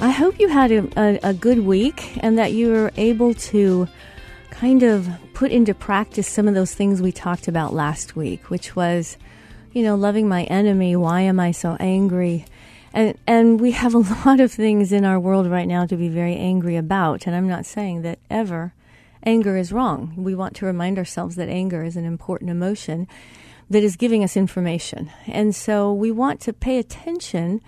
I hope you had a, a, a, good week and that you were able to kind of put into practice some of those things we talked about last week, which was, you know, loving my enemy. Why am I so angry? And, and we have a lot of things in our world right now to be very angry about. And I'm not saying that ever anger is wrong. We want to remind ourselves that anger is an important emotion that is giving us information. And so we want to pay attention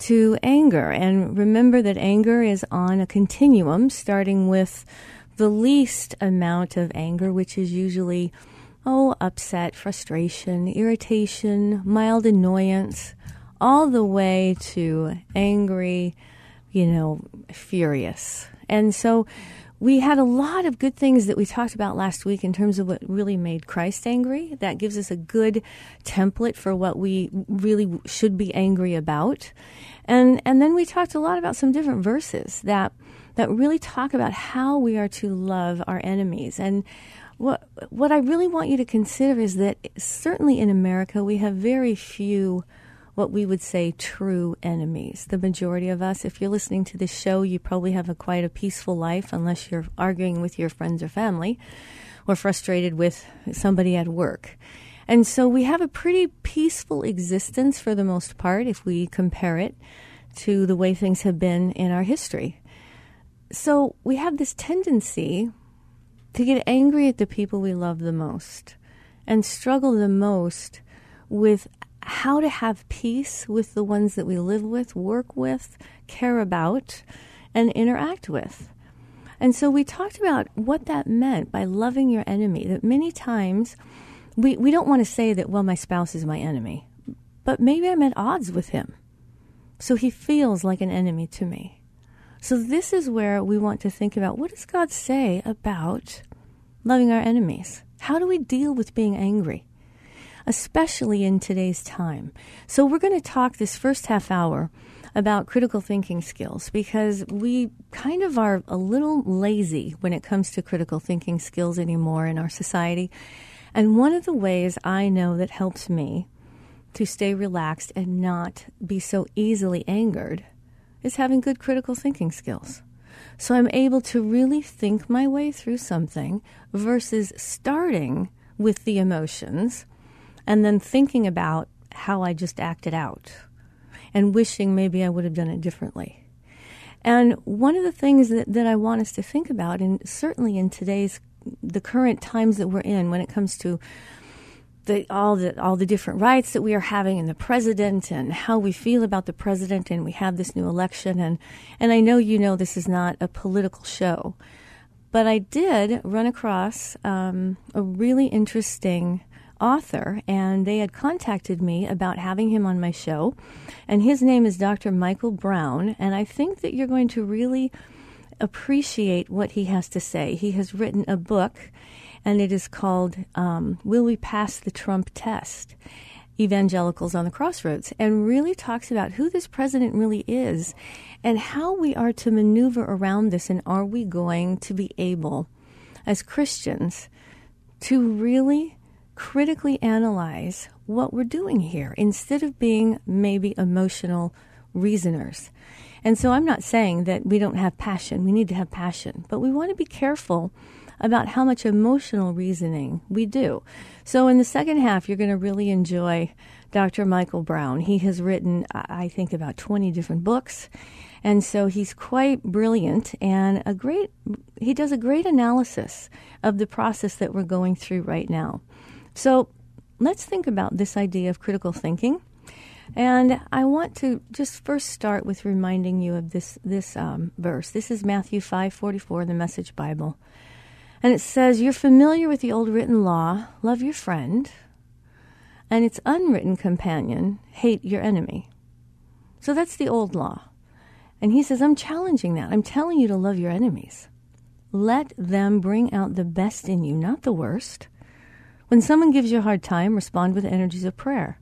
to anger. And remember that anger is on a continuum, starting with the least amount of anger, which is usually, oh, upset, frustration, irritation, mild annoyance, all the way to angry, you know, furious. And so we had a lot of good things that we talked about last week in terms of what really made Christ angry. That gives us a good template for what we really should be angry about. And and then we talked a lot about some different verses that that really talk about how we are to love our enemies. And what what I really want you to consider is that certainly in America we have very few what we would say true enemies. The majority of us, if you're listening to this show, you probably have a quite a peaceful life unless you're arguing with your friends or family or frustrated with somebody at work. And so we have a pretty peaceful existence for the most part if we compare it to the way things have been in our history. So we have this tendency to get angry at the people we love the most and struggle the most with how to have peace with the ones that we live with, work with, care about, and interact with. And so we talked about what that meant by loving your enemy, that many times we, we don't want to say that, well, my spouse is my enemy, but maybe I'm at odds with him. So he feels like an enemy to me. So this is where we want to think about what does God say about loving our enemies? How do we deal with being angry? Especially in today's time. So we're going to talk this first half hour about critical thinking skills because we kind of are a little lazy when it comes to critical thinking skills anymore in our society. And one of the ways I know that helps me to stay relaxed and not be so easily angered is having good critical thinking skills. So I'm able to really think my way through something versus starting with the emotions and then thinking about how I just acted out and wishing maybe I would have done it differently. And one of the things that, that I want us to think about, and certainly in today's the current times that we're in when it comes to the, all the all the different rights that we are having in the president and how we feel about the president and we have this new election and and I know you know this is not a political show, but I did run across um, a really interesting author and they had contacted me about having him on my show and his name is Dr. Michael Brown and I think that you're going to really appreciate what he has to say. He has written a book and it is called um, Will We Pass the Trump Test? Evangelicals on the Crossroads, and really talks about who this president really is and how we are to maneuver around this, and are we going to be able, as Christians, to really critically analyze what we're doing here instead of being maybe emotional reasoners. And so I'm not saying that we don't have passion. We need to have passion, but we want to be careful about how much emotional reasoning we do. So, in the second half, you're going to really enjoy Dr. Michael Brown. He has written, I think, about 20 different books. And so he's quite brilliant and a great, he does a great analysis of the process that we're going through right now. So let's think about this idea of critical thinking. And I want to just first start with reminding you of this this um, verse. This is Matthew five forty four, the Message Bible. And it says, You're familiar with the old written law love your friend, and its unwritten companion hate your enemy. So that's the old law. And he says, I'm challenging that. I'm telling you to love your enemies. Let them bring out the best in you, not the worst. When someone gives you a hard time, respond with energies of prayer.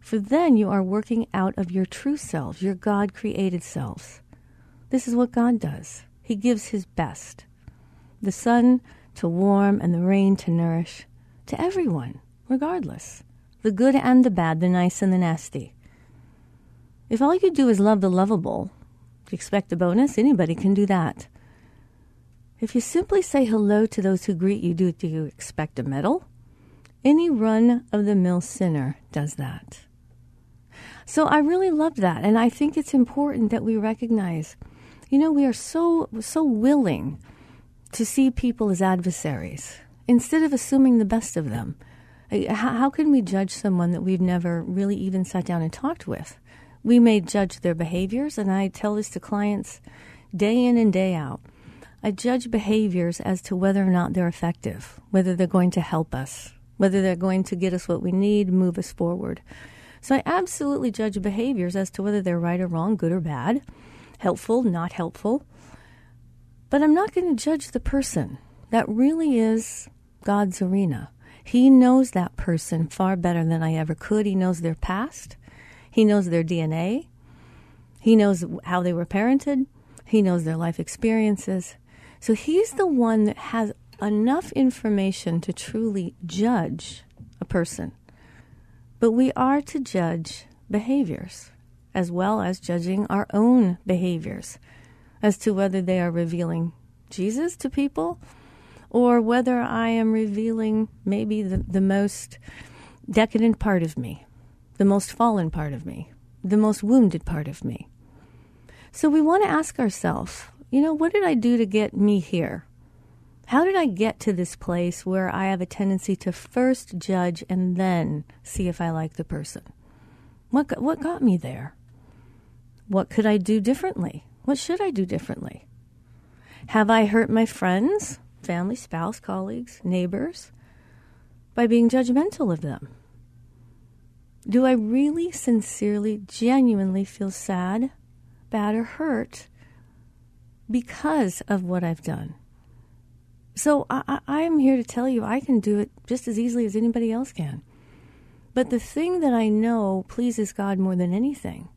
For then you are working out of your true selves, your God created selves. This is what God does. He gives His best the sun to warm and the rain to nourish, to everyone, regardless the good and the bad, the nice and the nasty. If all you do is love the lovable, expect a bonus? Anybody can do that. If you simply say hello to those who greet you, do, do you expect a medal? Any run of the mill sinner does that. So I really love that, and I think it's important that we recognize, you know, we are so so willing to see people as adversaries instead of assuming the best of them. Uh, how, can we judge someone that we've never really even sat down and talked with? We may judge their behaviors, and I tell this to clients day in and day out. I judge behaviors as to whether or not they're effective, whether they're going to help us, whether they're going to get us what we need, move us forward. So I absolutely judge behaviors as to whether they're right or wrong, good or bad, helpful, not helpful. But I'm not going to judge the person. That really is God's arena. He knows that person far better than I ever could. He knows their past, He knows their DNA, He knows how they were parented, He knows their life experiences. So He's the one that has enough information to truly judge a person. But we are to judge behaviors as well as judging our own behaviors as to whether they are revealing Jesus to people or whether I am revealing maybe the, the most decadent part of me, the most fallen part of me, the most wounded part of me. So we want to ask ourselves, you know, what did I do to get me here? How did I get to this place where I have a tendency to first judge and then see if I like the person? What, what got me there? What could I do differently? What should I do differently? Have I hurt my friends, family, spouse, colleagues, neighbors by being judgmental of them? Do I really, sincerely, genuinely feel sad, bad, or hurt because of what I've done? So I, am here to tell you I can do it just as easily as anybody else can. But the thing that I know pleases God more than anything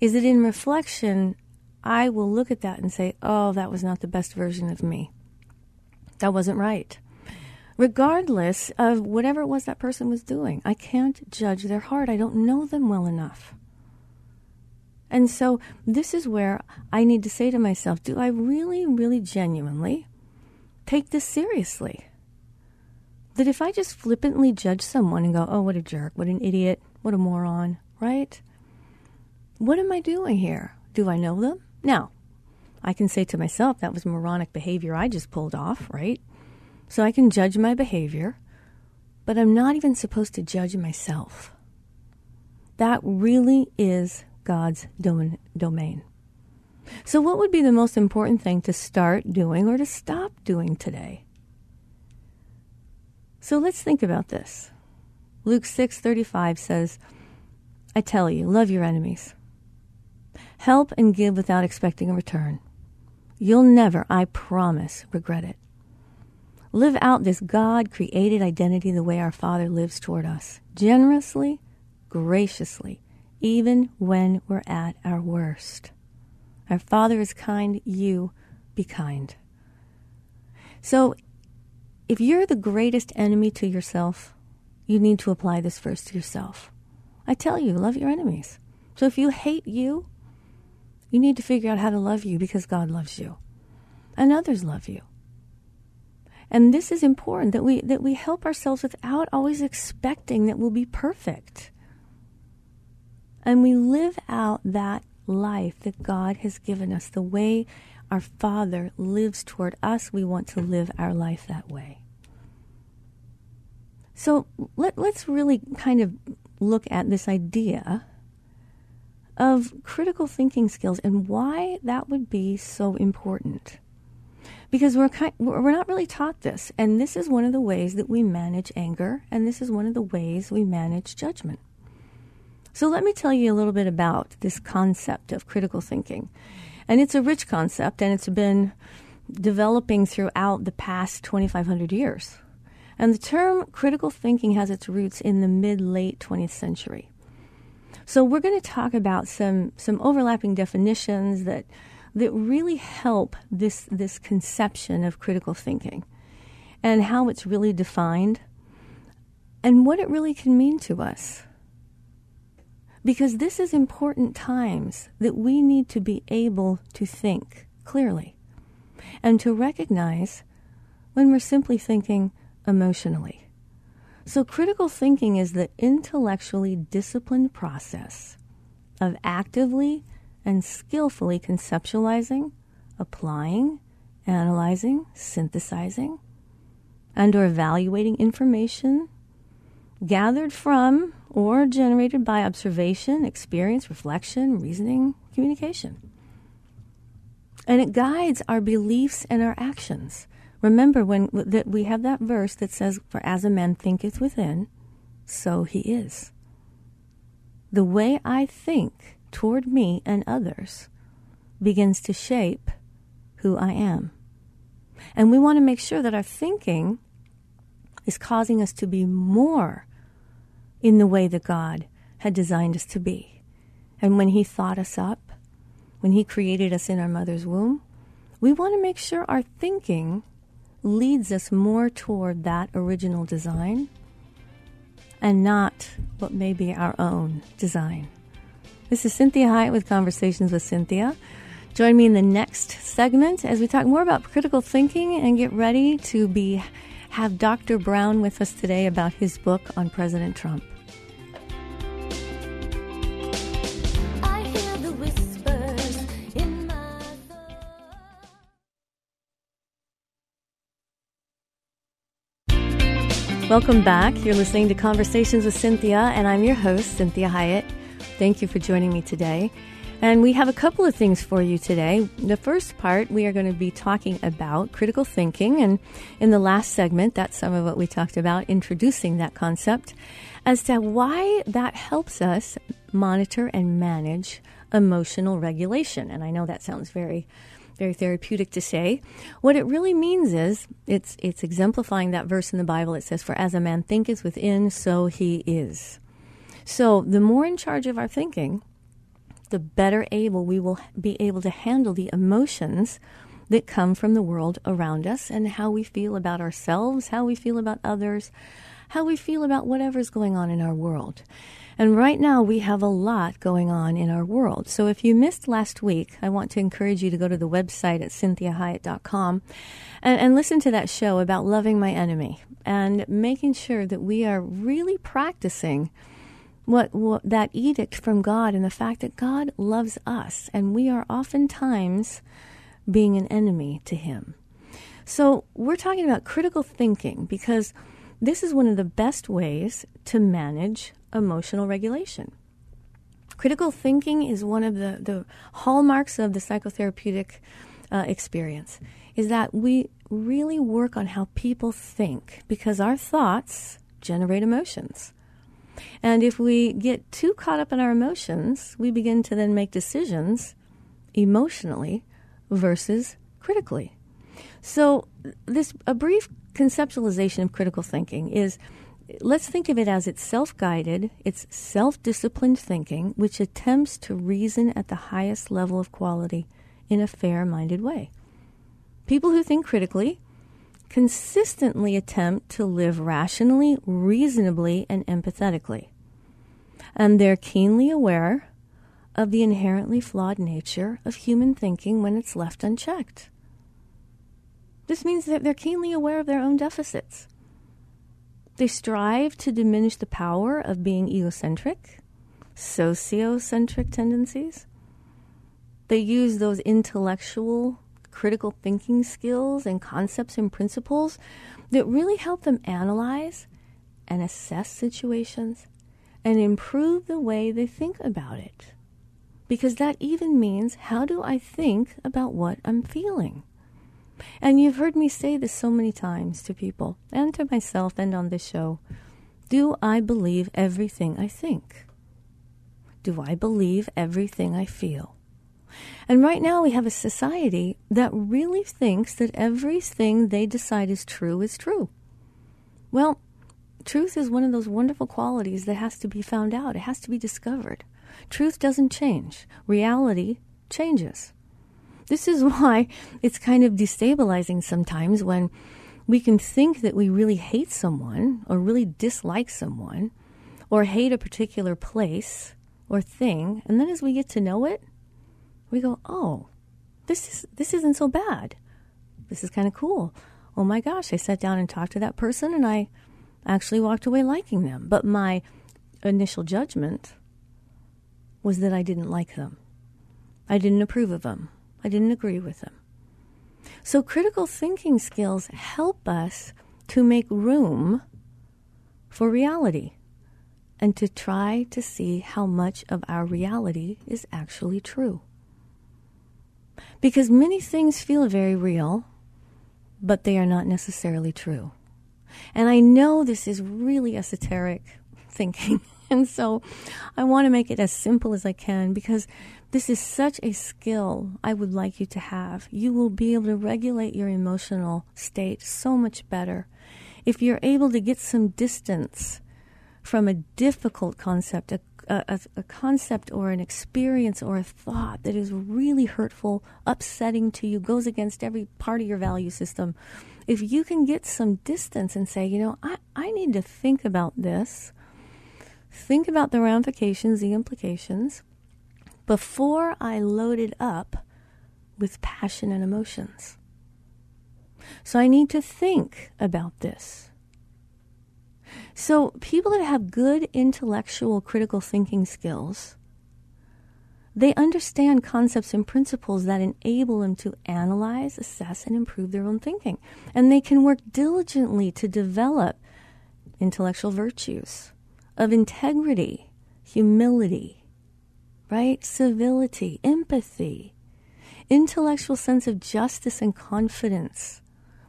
is that in reflection, I will look at that and say, oh, that was not the best version of me. That wasn't right. Regardless of whatever it was that person was doing, I can't judge their heart. I don't know them well enough. And so this is where I need to say to myself, do I really, really genuinely take this seriously? That if I just flippantly judge someone and go, oh, what a jerk, what an idiot, what a moron, right? What am I doing here? Do I know them? Now, I can say to myself, that was moronic behavior I just pulled off, right? So I can judge my behavior. but I'm not even supposed to judge myself. That really is God's dom- domain. So, what would be the most important thing to start doing or to stop doing today? So, let's think about this. Luke 6:35 says, "I tell you, love your enemies. Help and give without expecting a return. You'll never, I promise, regret it. Live out this God created identity the way our Father lives toward us, generously, graciously, even when we're at our worst. Our Father is kind, you be kind. So, if you're the greatest enemy to yourself, you need to apply this first to yourself. I tell you, love your enemies. So, if you hate you, you need to figure out how to love you because God loves you and others love you. And this is important that we that we help ourselves without always expecting that we'll be perfect. And we live out that life that God has given us, the way our Father lives toward us, we want to live our life that way. So let, let's really kind of look at this idea of critical thinking skills and why that would be so important. Because we're, kind, we're not really taught this, and this is one of the ways that we manage anger, and this is one of the ways we manage judgment. So let me tell you a little bit about this concept of critical thinking. And it's a rich concept, and it's been developing throughout the past 2,500 years. And the term critical thinking has its roots in the mid late 20th century. So we're going to talk about some, some overlapping definitions that, that really help this, this conception of critical thinking and how it's really defined and what it really can mean to us because this is important times that we need to be able to think clearly and to recognize when we're simply thinking emotionally. So, critical thinking is the intellectually disciplined process of actively and skillfully conceptualizing, applying, analyzing, synthesizing, and or evaluating information gathered from or generated by observation, experience, reflection, reasoning, communication. And it guides our beliefs and our actions. Remember when that we have that verse that says, "For as a man thinketh within, so he is." The way I think toward me and others begins to shape who I am. And we want to make sure that our thinking is causing us to be more in the way that God had designed us to be. And when He thought us up, when He created us in our mother's womb, we want to make sure our thinking leads us more toward that original design and not what may be our own design. This is Cinthia Hiett with Conversations with Cinthia. Join me in the next segment as we talk more about critical thinking and get ready to be have Dr. Brown with us today about his book on President Trump. Welcome back. You're listening to Conversations with Cinthia, and I'm your host, Cinthia Hiett. Thank you for joining me today. And we have a couple of things for you today. The first part, we are going to be talking about critical thinking. And in the last segment, that's some of what we talked about, introducing that concept as to why that helps us monitor and manage emotional regulation. And I know that sounds very very therapeutic to say. What it really means is it's it's exemplifying that verse in the Bible. It says, "For as a man thinketh within, so he is." So the more in charge of our thinking, the better able we will be able to handle the emotions that come from the world around us and how we feel about ourselves, how we feel about others, how we feel about whatever's going on in our world. And right now, we have a lot going on in our world. So if you missed last week, I want to encourage you to go to the website at cinthiahiett.com and, and listen to that show about loving my enemy and making sure that we are really practicing what, what that edict from God and the fact that God loves us and we are oftentimes being an enemy to Him. So we're talking about critical thinking because this is one of the best ways to manage emotional regulation. Critical thinking is one of the, the hallmarks of the psychotherapeutic uh, experience, is that we really work on how people think because our thoughts generate emotions. And if we get too caught up in our emotions, we begin to then make decisions emotionally versus critically. So, this a brief conceptualization of critical thinking is let's think of it as it's self guided, it's self disciplined thinking, which attempts to reason at the highest level of quality in a fair minded way. People who think critically consistently attempt to live rationally, reasonably, and empathetically. And they're keenly aware of the inherently flawed nature of human thinking when it's left unchecked. This means that they're keenly aware of their own deficits. They strive to diminish the power of being egocentric, sociocentric tendencies. They use those intellectual, critical thinking skills and concepts and principles that really help them analyze and assess situations and improve the way they think about it. Because that even means how do I think about what I'm feeling? And you've heard me say this so many times to people and to myself and on this show. Do I believe everything I think? Do I believe everything I feel? And right now we have a society that really thinks that everything they decide is true is true. Well, truth is one of those wonderful qualities that has to be found out, it has to be discovered. Truth doesn't change, reality changes. This is why it's kind of destabilizing sometimes when we can think that we really hate someone or really dislike someone or hate a particular place or thing, and then as we get to know it, we go, "Oh, this is this isn't so bad. This is kind of cool. Oh my gosh, I sat down and talked to that person and I actually walked away liking them. But my initial judgment was that I didn't like them. I didn't approve of them. I didn't agree with them. So, critical thinking skills help us to make room for reality and to try to see how much of our reality is actually true. Because many things feel very real, but they are not necessarily true. And I know this is really esoteric thinking. And so I want to make it as simple as I can because this is such a skill I would like you to have. You will be able to regulate your emotional state so much better if you're able to get some distance from a difficult concept, a, a, a, concept or an experience or a thought that is really hurtful, upsetting to you, goes against every part of your value system. If you can get some distance and say, you know, I, I need to think about this, think about the ramifications, the implications, before I load it up with passion and emotions. So I need to think about this. So, people that have good intellectual critical thinking skills, they understand concepts and principles that enable them to analyze, assess, and improve their own thinking. And they can work diligently to develop intellectual virtues of integrity, humility, right? Civility, empathy, intellectual sense of justice and confidence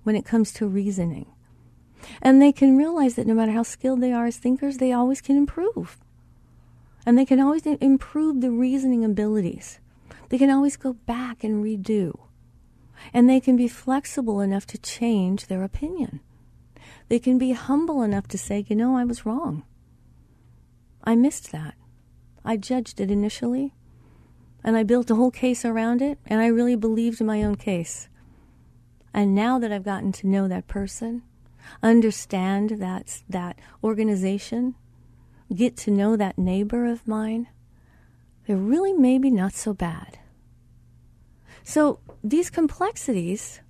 when it comes to reasoning. And they can realize that no matter how skilled they are as thinkers, they always can improve. And they can always improve the reasoning abilities. They can always go back and redo. And they can be flexible enough to change their opinion. They can be humble enough to say, you know, I was wrong. I missed that. I judged it initially, and I built a whole case around it, and I really believed in my own case. And now that I've gotten to know that person, understand that that organization, get to know that neighbor of mine, they're really maybe not so bad. So these complexities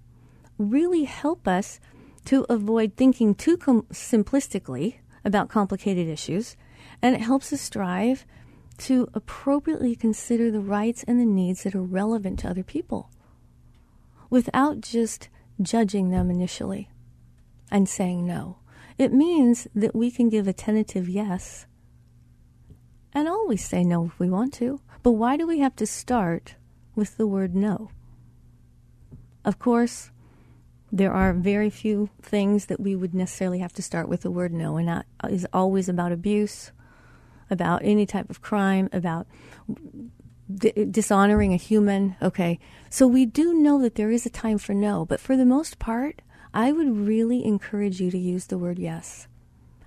really help us to avoid thinking too com- simplistically about complicated issues, and it helps us strive to appropriately consider the rights and the needs that are relevant to other people without just judging them initially and saying no. It means that we can give a tentative yes and always say no if we want to. But why do we have to start with the word no? Of course, there are very few things that we would necessarily have to start with the word no, and that is always about abuse, about any type of crime, about d- dishonoring a human. Okay, so we do know that there is a time for no, but for the most part, I would really encourage you to use the word yes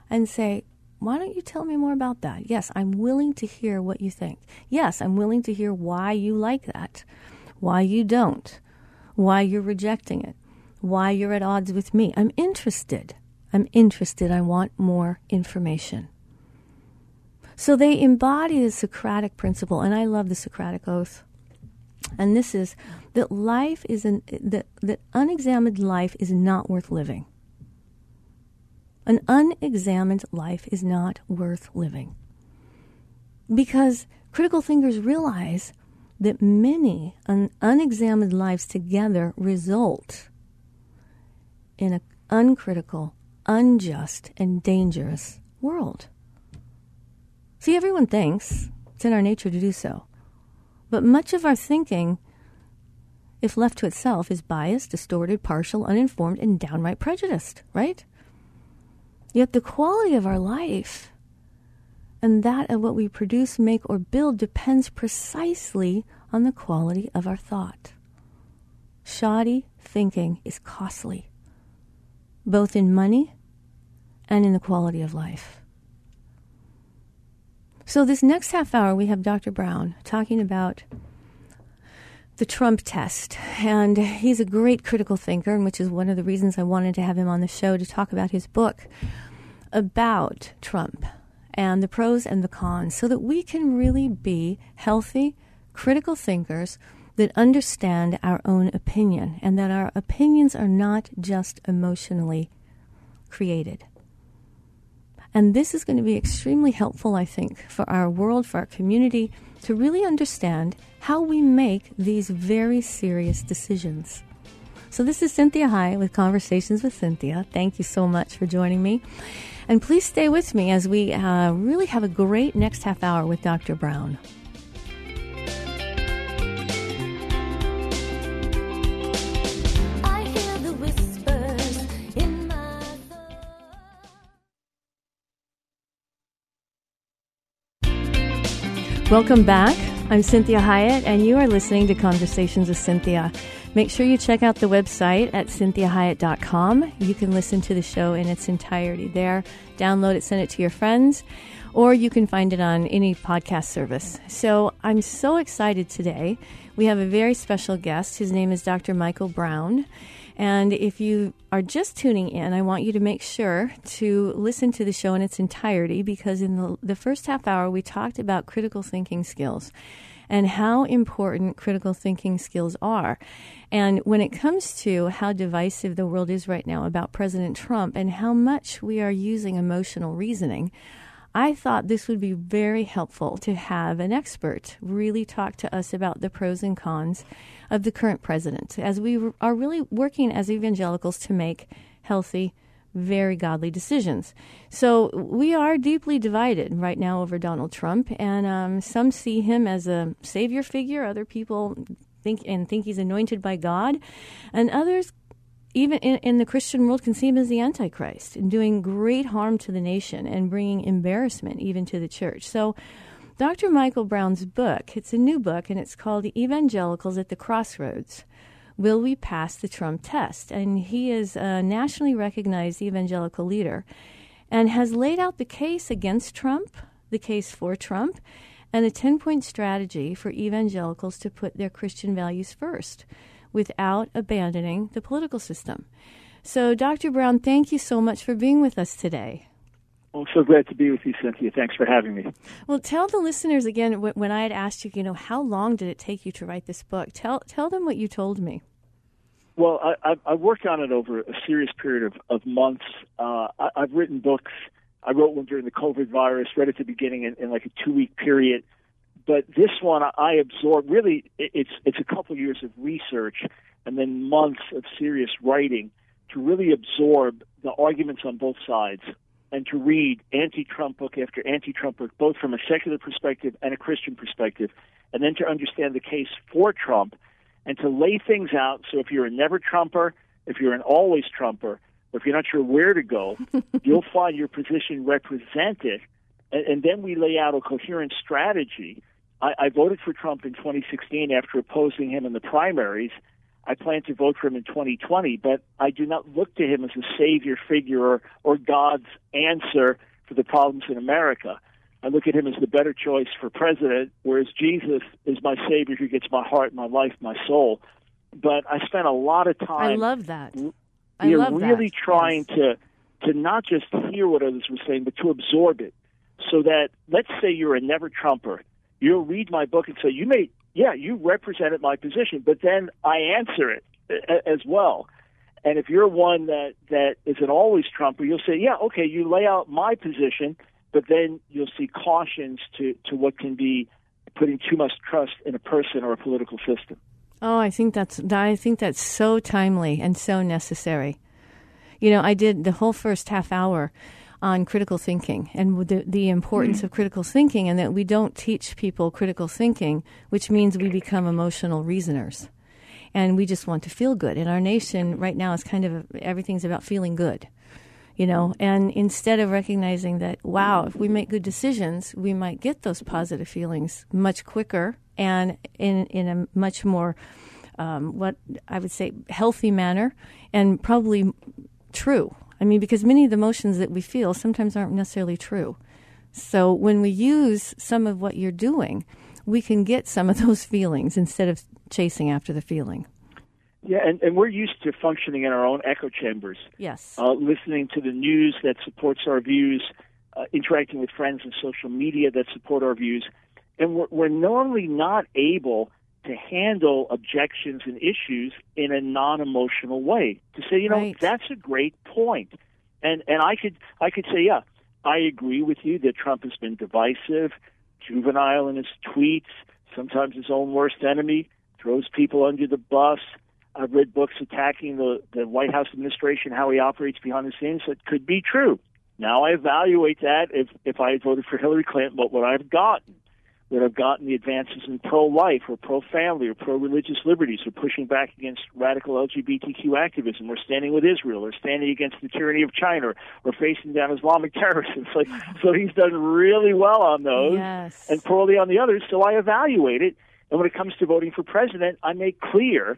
and say, why don't you tell me more about that? Yes, I'm willing to hear what you think. Yes, I'm willing to hear why you like that, why you don't, why you're rejecting it why you're at odds with me. I'm interested. I'm interested. I want more information. So they embody the Socratic principle, and I love the Socratic oath. And this is that life is an that, that unexamined life is not worth living. An unexamined life is not worth living. Because critical thinkers realize that many un- unexamined lives together result in an uncritical, unjust, and dangerous world. See, everyone thinks it's in our nature to do so. But much of our thinking, if left to itself, is biased, distorted, partial, uninformed, and downright prejudiced, right? Yet the quality of our life and that of what we produce, make, or build depends precisely on the quality of our thought. Shoddy thinking is costly both in money and in the quality of life. So, this next half hour, we have Dr. Brown talking about the Trump test. And he's a great critical thinker, and which is one of the reasons I wanted to have him on the show to talk about his book about Trump and the pros and the cons so that we can really be healthy, critical thinkers that understand our own opinion and that our opinions are not just emotionally created. And this is going to be extremely helpful, I think, for our world, for our community, to really understand how we make these very serious decisions. So, this is Cinthia Hiett with Conversations with Cinthia. Thank you so much for joining me. And please stay with me as we uh, really have a great next half hour with Dr. Brown. Welcome back. I'm Cinthia Hiett, and you are listening to Conversations with Cinthia. Make sure you check out the website at cinthiahiett.com. You can listen to the show in its entirety there. Download it, send it to your friends, or you can find it on any podcast service. So I'm so excited today. We have a very special guest. His name is Dr. Michael Brown. And if you are just tuning in, I want you to make sure to listen to the show in its entirety because in the, the first half hour, we talked about critical thinking skills and how important critical thinking skills are. And when it comes to how divisive the world is right now about President Trump and how much we are using emotional reasoning, I thought this would be very helpful to have an expert really talk to us about the pros and cons of the current president as we are really working as evangelicals to make healthy, very godly decisions. So we are deeply divided right now over Donald Trump, and um, some see him as a savior figure. Other people think and think he's anointed by God, and others. Even in, in the Christian world, can see him as the Antichrist and doing great harm to the nation and bringing embarrassment even to the church. So, Dr. Michael Brown's book, it's a new book, and it's called Evangelicals at the Crossroads. Will we pass the Trump test? And he is a nationally recognized evangelical leader and has laid out the case against Trump, the case for Trump, and a 10 point strategy for evangelicals to put their Christian values first without abandoning the political system. So, Dr. Brown, thank you so much for being with us today. Well, so glad to be with you, Cinthia. Thanks for having me. Well, tell the listeners again when I had asked you, you know, how long did it take you to write this book? Tell tell them what you told me. Well, I, I worked on it over a serious period of, of months. Uh, I, I've written books. I wrote one during the COVID virus, right at the beginning in, in like a two week period. But this one, I absorbed. Really, it's it's a couple years of research and then months of serious writing to really absorb the arguments on both sides and to read anti-Trump book after anti-Trump book, both from a secular perspective and a Christian perspective, and then to understand the case for Trump and to lay things out. So if you're a never Trumper, if you're an always Trumper, or if you're not sure where to go, you'll find your position represented. And, and then we lay out a coherent strategy. I, I voted for Trump in 2016 after opposing him in the primaries. I plan to vote for him in 2020, but I do not look to him as a savior figure or, or God's answer for the problems in America. I look at him as the better choice for president, whereas Jesus is my savior who gets my heart, my life, my soul. But I spent a lot of time. I love that. I You're love really that. trying Yes. to to not just hear what others were saying, but to absorb it. So that let's say you're a never Trumper, you'll read my book and say, "You may, yeah, you represented my position," but then I answer it as well. And if you're one that that is an always Trumper, you'll say, "Yeah, okay, you lay out my position," but then you'll see cautions to to what can be putting too much trust in a person or a political system. Oh, I think that's I think that's so timely and so necessary. You know, I did the whole first half hour on critical thinking and the, the importance of critical thinking, and that we don't teach people critical thinking, which means we become emotional reasoners, and we just want to feel good. And our nation right now is kind of everything's about feeling good. You know, and instead of recognizing that, wow, if we make good decisions, we might get those positive feelings much quicker and in in a much more um, what I would say healthy manner, and probably true. I mean, because many of the emotions that we feel sometimes aren't necessarily true. So when we use some of what you're doing, we can get some of those feelings instead of chasing after the feeling. Yeah, and, and we're used to functioning in our own echo chambers. Yes. uh, listening to the news that supports our views, uh, interacting with friends and social media that support our views. And we're, we're normally not able to handle objections and issues in a non-emotional way. To say, you know, Right. that's a great. And and I could I could say, yeah, I agree with you that Trump has been divisive, juvenile in his tweets, sometimes his own worst enemy, throws people under the bus. I've read books attacking the, the White House administration, how he operates behind the scenes. That could be true. Now I evaluate that. If if I had voted for Hillary Clinton, what would I have gotten? I have gotten the advances in pro-life or pro-family or pro-religious liberties, or pushing back against radical LGBTQ activism, or standing with Israel, or standing against the tyranny of China, or facing down Islamic terrorists? It's like so he's done really well on those Yes. and poorly on the others. So I evaluate it. And when it comes to voting for president, I make clear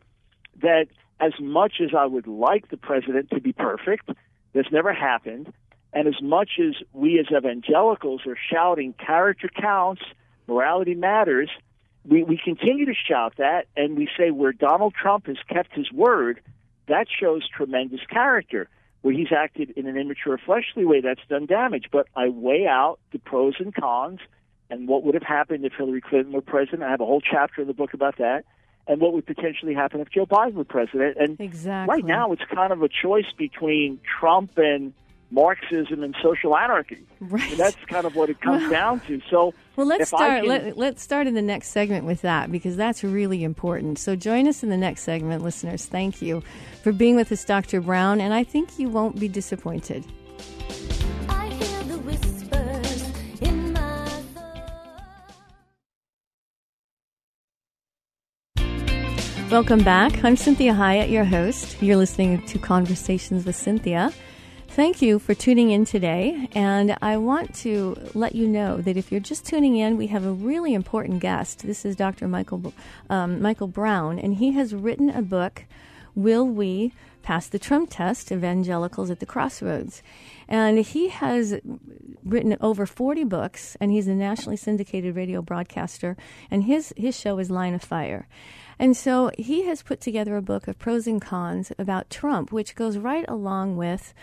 that as much as I would like the president to be perfect, that's never happened. And as much as we as evangelicals are shouting character counts, morality matters, we, we continue to shout that and we say where Donald Trump has kept his word, that shows tremendous character. Where he's acted in an immature, fleshly way, that's done damage. But I weigh out the pros and cons and what would have happened if Hillary Clinton were president. I have a whole chapter in the book about that. And what would potentially happen if Joe Biden were president. And Exactly. right now, it's kind of a choice between Trump and Marxism and social anarchy. Right. And that's kind of what it comes down to. So, Well, let's start. can- Let, let's start in the next segment with that because that's really important. So join us in the next segment, listeners. Thank you for being with us, Dr. Brown, and I think you won't be disappointed. I hear the whispers in my thoughts. Welcome back. I'm Cinthia Hiett, your host. You're listening to Conversations with Cinthia. Thank you for tuning in today. And I want to let you know that if you're just tuning in, we have a really important guest. This is Dr. Michael, um, Michael Brown, and he has written a book, Will We Pass the Trump Test? Evangelicals at the Crossroads. And he has written over 40 books, and he's a nationally syndicated radio broadcaster, and his, his show is Line of Fire. And so he has put together a book of pros and cons about Trump, which goes right along with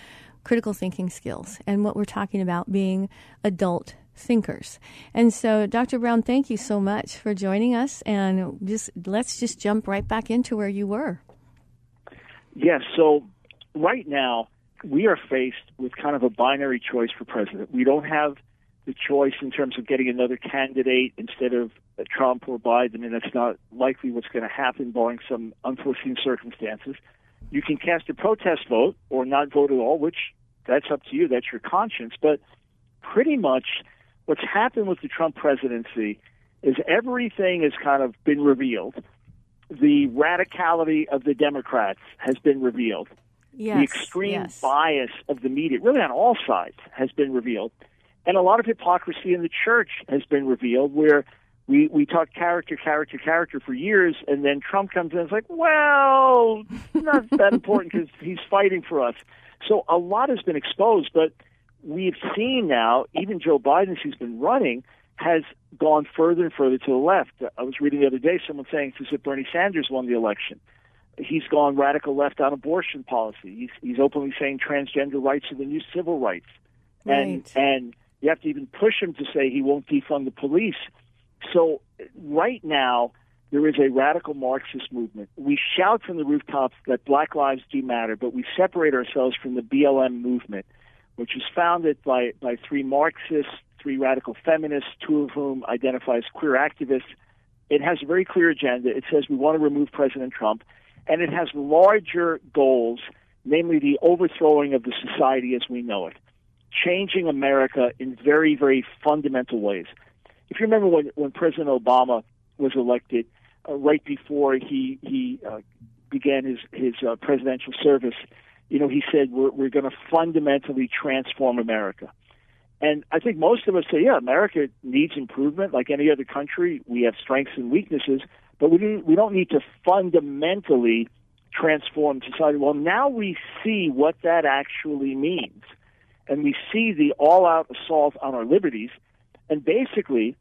critical thinking skills and what we're talking about being adult thinkers. And so, Dr. Brown, thank you so much for joining us. And just let's just jump right back into where you were. Yes. So right now we are faced with kind of a binary choice for president. We don't have the choice in terms of getting another candidate instead of Trump or Biden, and that's not likely what's going to happen, barring some unforeseen circumstances. You can cast a protest vote or not vote at all, which that's up to you. That's your conscience. But pretty much what's happened with the Trump presidency is everything has kind of been revealed. The radicality of the Democrats has been revealed. Yes. the extreme yes. bias of the media, really on all sides, has been revealed. And a lot of hypocrisy in the church has been revealed where we, we talk character, character, character for years, and then Trump comes in and is like, well, not that important because he's fighting for us. So a lot has been exposed, but we've seen now, even Joe Biden, who's been running, has gone further and further to the left. I was reading the other day someone saying it's as if Bernie Sanders won the election. He's gone radical left on abortion policy. He's he's openly saying transgender rights are the new civil rights, and and you have to even push him to say he won't defund the police. So right now there is a radical Marxist movement. We shout from the rooftops that Black lives do matter, but we separate ourselves from the BLM movement, which was founded by by three Marxists, three radical feminists, two of whom identify as queer activists. It has a very clear agenda. It says we want to remove President Trump, and it has larger goals, namely the overthrowing of the society as we know it, changing America in very, very fundamental ways. If you remember when, when President Obama was elected, right before he he uh, began his his uh, presidential service, you know, he said we're we're going to fundamentally transform America. And I think most of us say, yeah, America needs improvement like any other country. We have strengths and weaknesses, but we don't, we don't need to fundamentally transform society. Well, now we see what that actually means. And we see the all out assault on our liberties. And basically,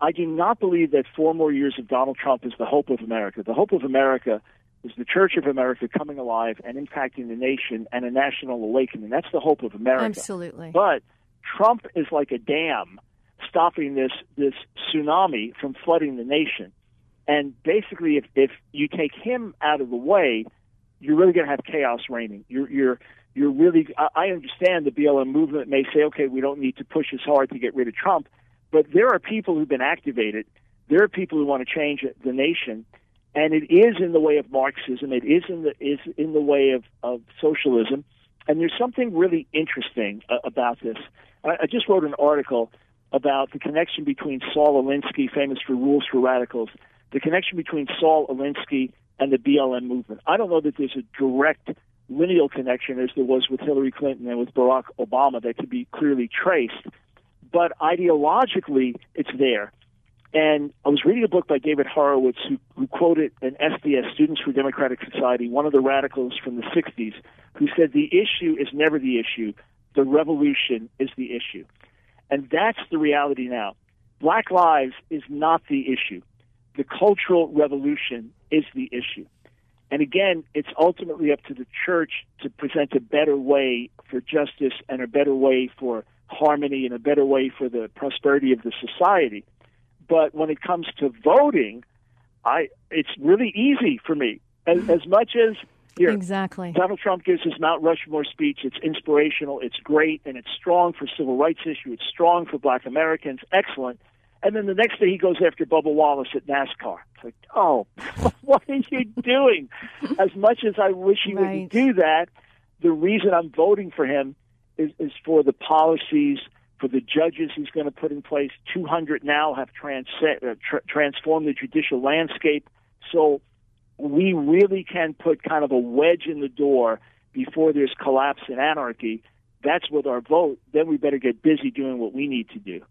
I do not believe that four more years of Donald Trump is the hope of America. The hope of America is the Church of America coming alive and impacting the nation and a national awakening. That's the hope of America. Absolutely. But Trump is like a dam stopping this this tsunami from flooding the nation. And basically, if if you take him out of the way, you're really going to have chaos reigning. You're you're you're really. I I understand the BLM movement may say, okay, we don't need to push as hard to get rid of Trump, but there are people who've been activated. There are people who want to change the nation, and it is in the way of Marxism. It is in the is in the way of of socialism. And there's something really interesting uh, about this. I, I just wrote an article about the connection between Saul Alinsky, famous for Rules for Radicals, the connection between Saul Alinsky and the BLM movement. I don't know that there's a direct lineal connection as there was with Hillary Clinton and with Barack Obama that could be clearly traced, but ideologically it's there. And I was reading a book by David Horowitz who, who quoted an SDS, Students for Democratic Society, one of the radicals from the 60s, who said the issue is never the issue, the revolution is the issue. And that's the reality now. Black lives is not the issue. The cultural revolution is the issue. And again, it's ultimately up to the church to present a better way for justice and a better way for harmony and a better way for the prosperity of the society. But when it comes to voting, I it's really easy for me. As, as much as here, Exactly. Donald Trump gives his Mount Rushmore speech. It's inspirational. It's great, and it's strong for civil rights issue. It's strong for Black Americans. Excellent. And then the next day he goes after Bubba Wallace at NASCAR. It's like, oh, what are you doing? As much as I wish he Right. wouldn't do that, the reason I'm voting for him is, is for the policies, for the judges he's going to put in place. 200 now have trans- uh, tr- transformed the judicial landscape. So we really can put kind of a wedge in the door before there's collapse and anarchy. That's with our vote. Then we better get busy doing what we need to do.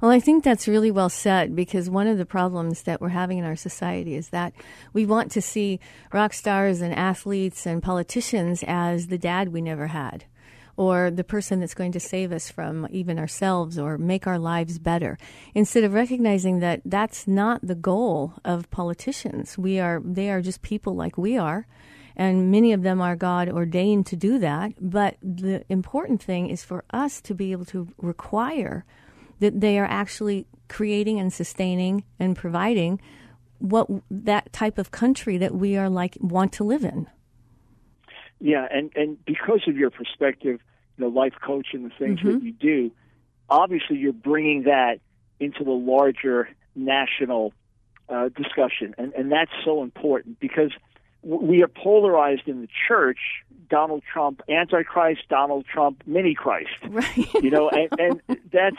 Well, I think that's really well said because one of the problems that we're having in our society is that we want to see rock stars and athletes and politicians as the dad we never had or the person that's going to save us from even ourselves or make our lives better instead of recognizing that that's not the goal of politicians we are they are just people like we are and many of them are God ordained to do that but the important thing is for us to be able to require that they are actually creating and sustaining and providing what that type of country that we are like want to live in. Yeah, and and because of your perspective, you know, life coach and the things that you do, obviously you're bringing that into the larger national uh, discussion, and and that's so important because we are polarized in the church. Donald Trump, Antichrist, Donald Trump, mini Christ. Right. You know, and, and that's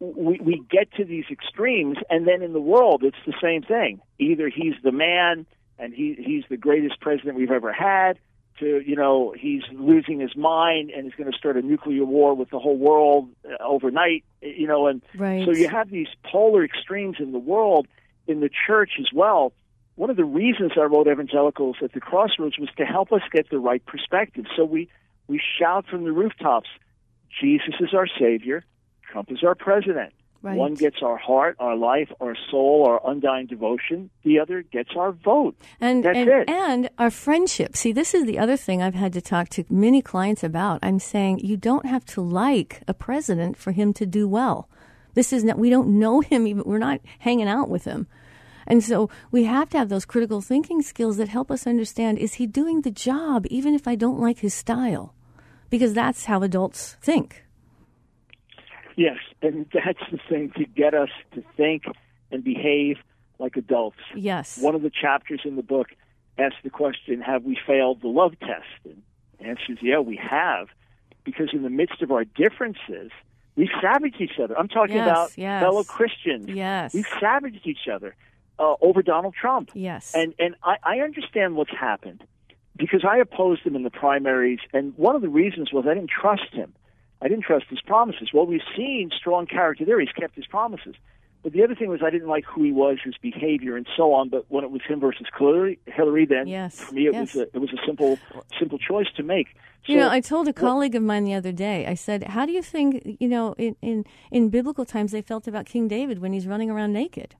we we get to these extremes, and then in the world, it's the same thing. Either he's the man, and he he's the greatest president we've ever had. To you know, he's losing his mind and he's going to start a nuclear war with the whole world uh, overnight. You know, and Right. so you have these polar extremes in the world, in the church as well. One of the reasons I wrote Evangelicals at the Crossroads was to help us get the right perspective. So we we shout from the rooftops, Jesus is our Savior, Trump is our president. Right. One gets our heart, our life, our soul, our undying devotion. The other gets our vote. and That's and, it. and our friendship. See, this is the other thing I've had to talk to many clients about. I'm saying you don't have to like a president for him to do well. This is not. We don't know him. Even we're not hanging out with him. And so we have to have those critical thinking skills that help us understand is he doing the job, even if I don't like his style? Because that's how adults think. Yes, and that's the thing to get us to think and behave like adults. Yes. One of the chapters in the book asks the question, Have we failed the love test? And the answer is, Yeah, we have. Because in the midst of our differences, we savaged each other. I'm talking Yes, about yes. fellow Christians. Yes. We savaged each other uh, over Donald Trump. Yes. And and I, I understand what's happened because I opposed him in the primaries, and one of the reasons was I didn't trust him. I didn't trust his promises. Well, we've seen strong character there. He's kept his promises. But the other thing was I didn't like who he was, his behavior, and so on. But when it was him versus Hillary, Hillary, then Yes, for me it yes. was a it was a simple simple choice to make. You know, I told a colleague of mine the other day. I said, "How do you think you know in in, in biblical times they felt about King David when he's running around naked?"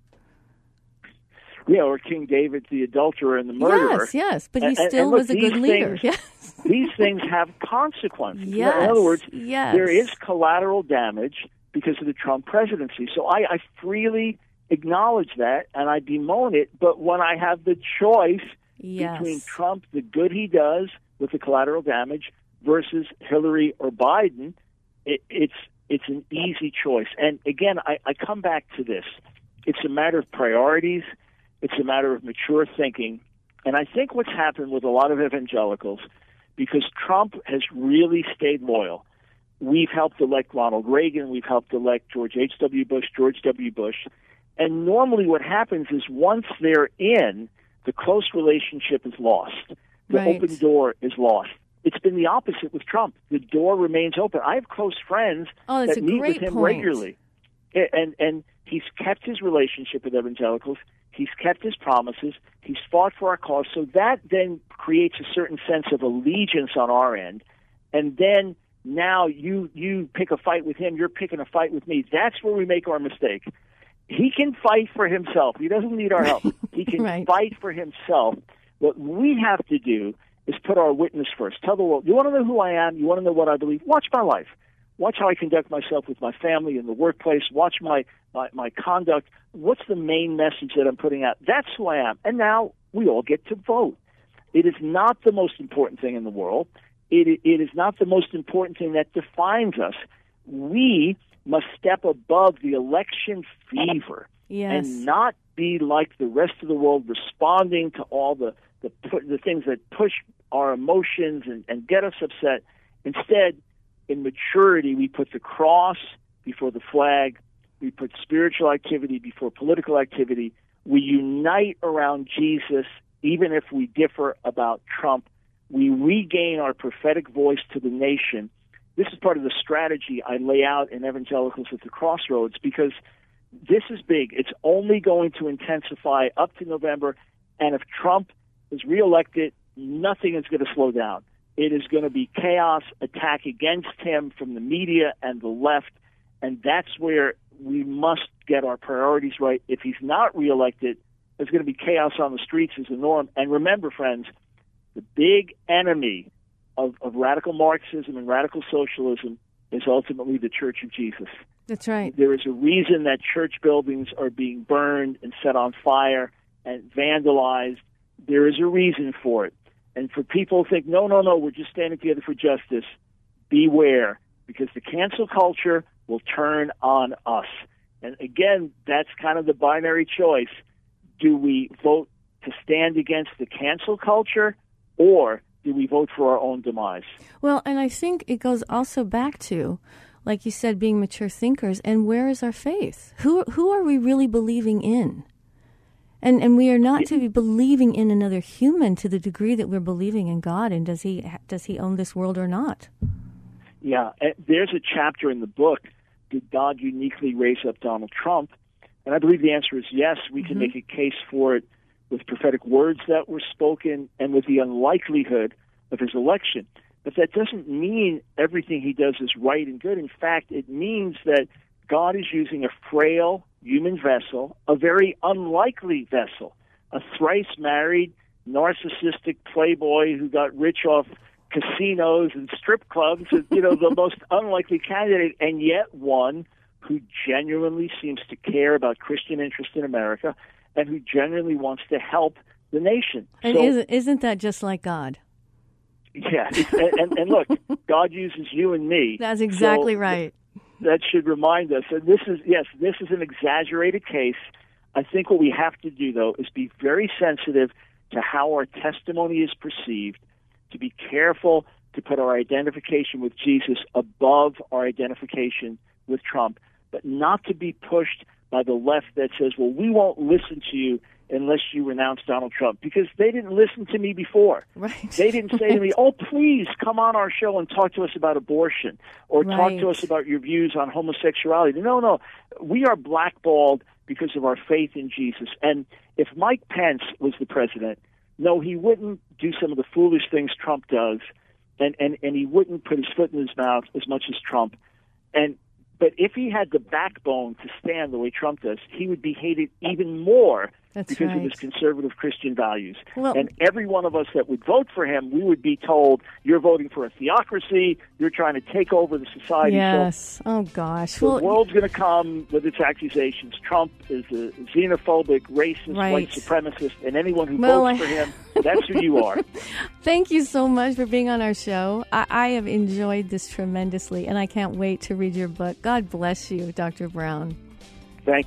yeah, or King David, the adulterer and the murderer. Yes, yes, but he And- still and look, was a good leader. things- Yes, these things have consequences. In other words, yes. there is collateral damage because of the Trump presidency. So I, I freely acknowledge that and I bemoan it. But when I have the choice Yes. between Trump, the good he does with the collateral damage, versus Hillary or Biden, it, it's it's an easy choice. And again, I, I come back to this: it's a matter of priorities. It's a matter of mature thinking. And I think what's happened with a lot of evangelicals, because Trump has really stayed loyal. We've helped elect Ronald Reagan. We've helped elect George H.W. Bush, George W. Bush. And normally what happens is once they're in, the close relationship is lost. The Right. open door is lost. It's been the opposite with Trump. The door remains open. I have close friends Oh, that meet with him point. regularly. And and he's kept his relationship with evangelicals. He's kept his promises. He's fought for our cause. So that then creates a certain sense of allegiance on our end. And then now you you pick a fight with him. You're picking a fight with me. That's where we make our mistake. He can fight for himself. He doesn't need our help. He can Right. fight for himself. What we have to do is put our witness first. Tell the world, you want to know who I am? You want to know what I believe? Watch my life. Watch how I conduct myself with my family in the workplace. Watch my, my, my conduct. What's the main message that I'm putting out? That's who I am. And now we all get to vote. It is not the most important thing in the world. It, it is not the most important thing that defines us. We must step above the election fever Yes. and not be like the rest of the world, responding to all the the, the things that push our emotions and, and get us upset. Instead, in maturity, we put the cross before the flag. We put spiritual activity before political activity. We unite around Jesus, even if we differ about Trump. We regain our prophetic voice to the nation. This is part of the strategy I lay out in Evangelicals at the Crossroads because this is big. It's only going to intensify up to November. And if Trump is reelected, nothing is going to slow down. It is going to be chaos, attack against him from the media and the left. And that's where we must get our priorities right. If he's not reelected, there's going to be chaos on the streets as a norm. And remember, friends, the big enemy of, of radical Marxism and radical socialism is ultimately the Church of Jesus. That's right. There is a reason that church buildings are being burned and set on fire and vandalized. There is a reason for it. And for people who think, no, no, no, we're just standing together for justice, beware, because the cancel culture will turn on us. And again, that's kind of the binary choice. Do we vote to stand against the cancel culture, or do we vote for our own demise? Well, and I think it goes also back to, like you said, being mature thinkers. And where is our faith? Who who are we really believing in? And and we are not to be believing in another human to the degree that we're believing in God. And does he does he own this world or not? Yeah, eh, there's a chapter in the book. Did God uniquely raise up Donald Trump? And I believe the answer is yes. We can make a case for it with prophetic words that were spoken and with the unlikelihood of his election. But that doesn't mean everything he does is right and good. In fact, it means that God is using a frail human vessel, a very unlikely vessel, a thrice married, narcissistic playboy who got rich off casinos and strip clubs, you know, the most unlikely candidate, and yet one who genuinely seems to care about Christian interest in America and who genuinely wants to help the nation. And So- isn't, isn't that just like God? yeah, and, and, and look, God uses you and me. That's exactly So right. That should remind us. And this is yes, this is an exaggerated case. I think what we have to do though is be very sensitive to how our testimony is perceived, to be careful to put our identification with Jesus above our identification with Trump, but not to be pushed by the left that says, well, we won't listen to you unless you renounce Donald Trump because they didn't listen to me before. Right. They didn't say to me, "Oh, please come on our show and talk to us about abortion or talk to us about your views on homosexuality." No, no, we are blackballed because of our faith in Jesus. And if Mike Pence was the president, no, he wouldn't do some of the foolish things Trump does, and and and he wouldn't put his foot in his mouth as much as Trump. And but if he had the backbone to stand the way Trump does, he would be hated even more That's because right. of his conservative Christian values. Well- and every one of us that would vote for him, we would be told, "You're voting for a theocracy. You're trying to take over the society." Yes. Oh gosh. The Well, world's going to come with its accusations. Trump is a xenophobic, racist, Right. white supremacist, and anyone who Well, votes I- for him, that's who you are. Thank you so much for being on our show. I, I have enjoyed this tremendously, and I can't wait to read your book. God bless you, Dr. Brown. Thank.